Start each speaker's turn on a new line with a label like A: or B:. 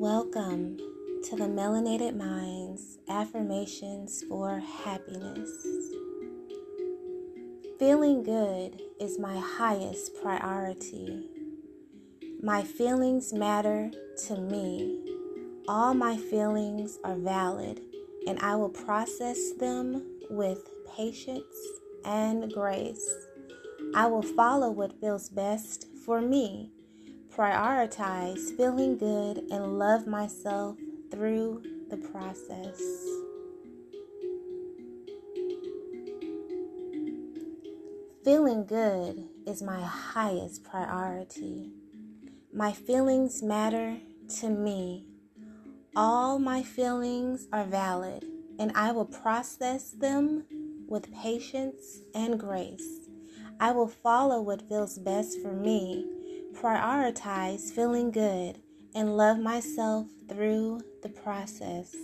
A: Welcome to the Melanated Minds Affirmations for Happiness. Feeling good is my highest priority. My feelings matter to me. All my feelings are valid, and I will process them with patience and grace. I will follow what feels best for me prioritize feeling good and love myself through the process. Feeling good is my highest priority. My feelings matter to me. All my feelings are valid, and I will process them with patience and grace. I will follow what feels best for me prioritize feeling good and love myself through the process.